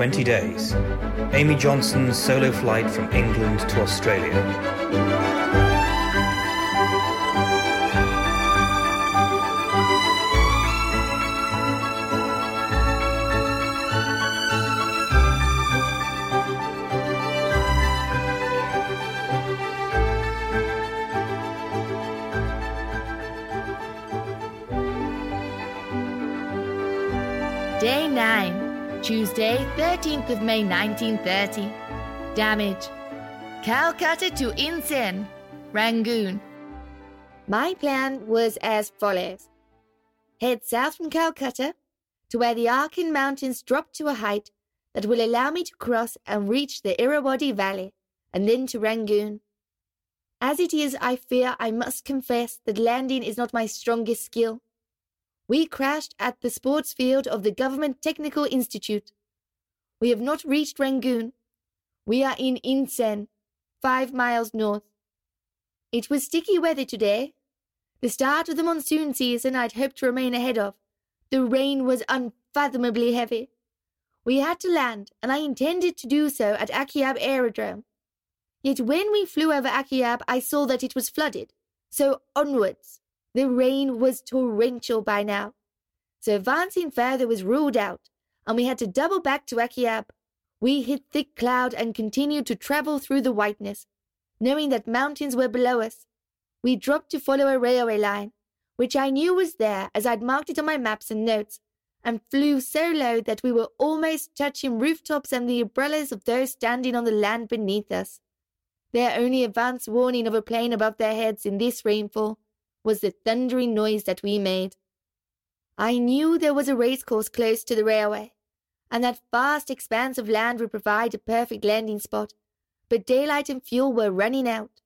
20 days. Amy Johnson's solo flight from England to Australia. Day 9, Tuesday, 13th of May 1930. Damage. Calcutta to Insein, Rangoon. My plan was as follows head south from Calcutta to where the Arakan Mountains drop to a height that will allow me to cross and reach the Irrawaddy Valley, and then to Rangoon. As it is, I fear I must confess that landing is not my strongest skill. We crashed at the sports field of the Government Technical Institute. We have not reached Rangoon. We are in Insein, five miles north. It was sticky weather today. The start of the monsoon season I'd hoped to remain ahead of. The rain was unfathomably heavy. We had to land, and I intended to do so at Akyab Aerodrome. Yet when we flew over Akyab, I saw that it was flooded. So onwards. The rain was torrential by now. So advancing further was ruled out, and we had to double back to Akyab. We hit thick cloud and continued to travel through the whiteness, knowing that mountains were below us. We dropped to follow a railway line, which I knew was there as I'd marked it on my maps and notes, and flew so low that we were almost touching rooftops and the umbrellas of those standing on the land beneath us. Their only advance warning of a plane above their heads in this rainfall was the thundering noise that we made. I knew there was a racecourse close to the railway, and that vast expanse of land would provide a perfect landing spot, but daylight and fuel were running out.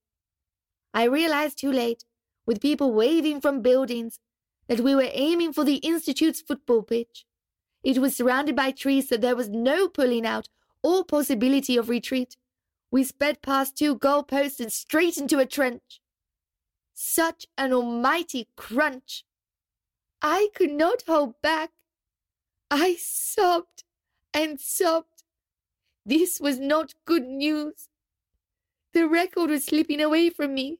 I realized too late, with people waving from buildings, that we were aiming for the Institute's football pitch. It was surrounded by trees, so there was no pulling out or possibility of retreat. We sped past two goalposts and straight into a trench. Such an almighty crunch! I could not hold back. I sobbed and sobbed. This was not good news. The record was slipping away from me.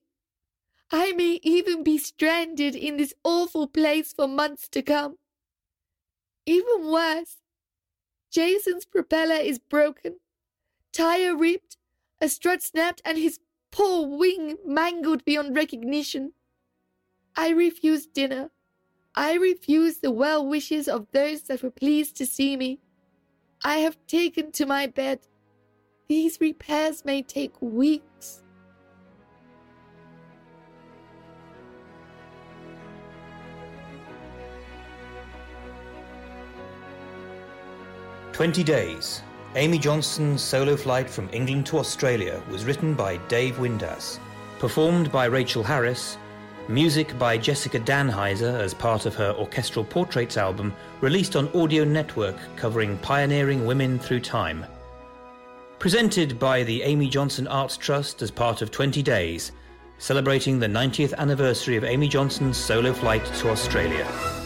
I may even be stranded in this awful place for months to come. Even worse, Jason's propeller is broken, tire ripped, a strut snapped, and his poor wing mangled beyond recognition. I refused dinner. I refused the well wishes of those that were pleased to see me. I have taken to my bed. These repairs may take weeks. Twenty days. Amy Johnson's solo flight from England to Australia was written by Dave Windass, performed by Rachel Harris, music by Jessica Dannheisser as part of her Orchestral Portraits album released on Audio Network covering pioneering women through time. Presented by the Amy Johnson Arts Trust as part of 20 Days, celebrating the 90th anniversary of Amy Johnson's solo flight to Australia.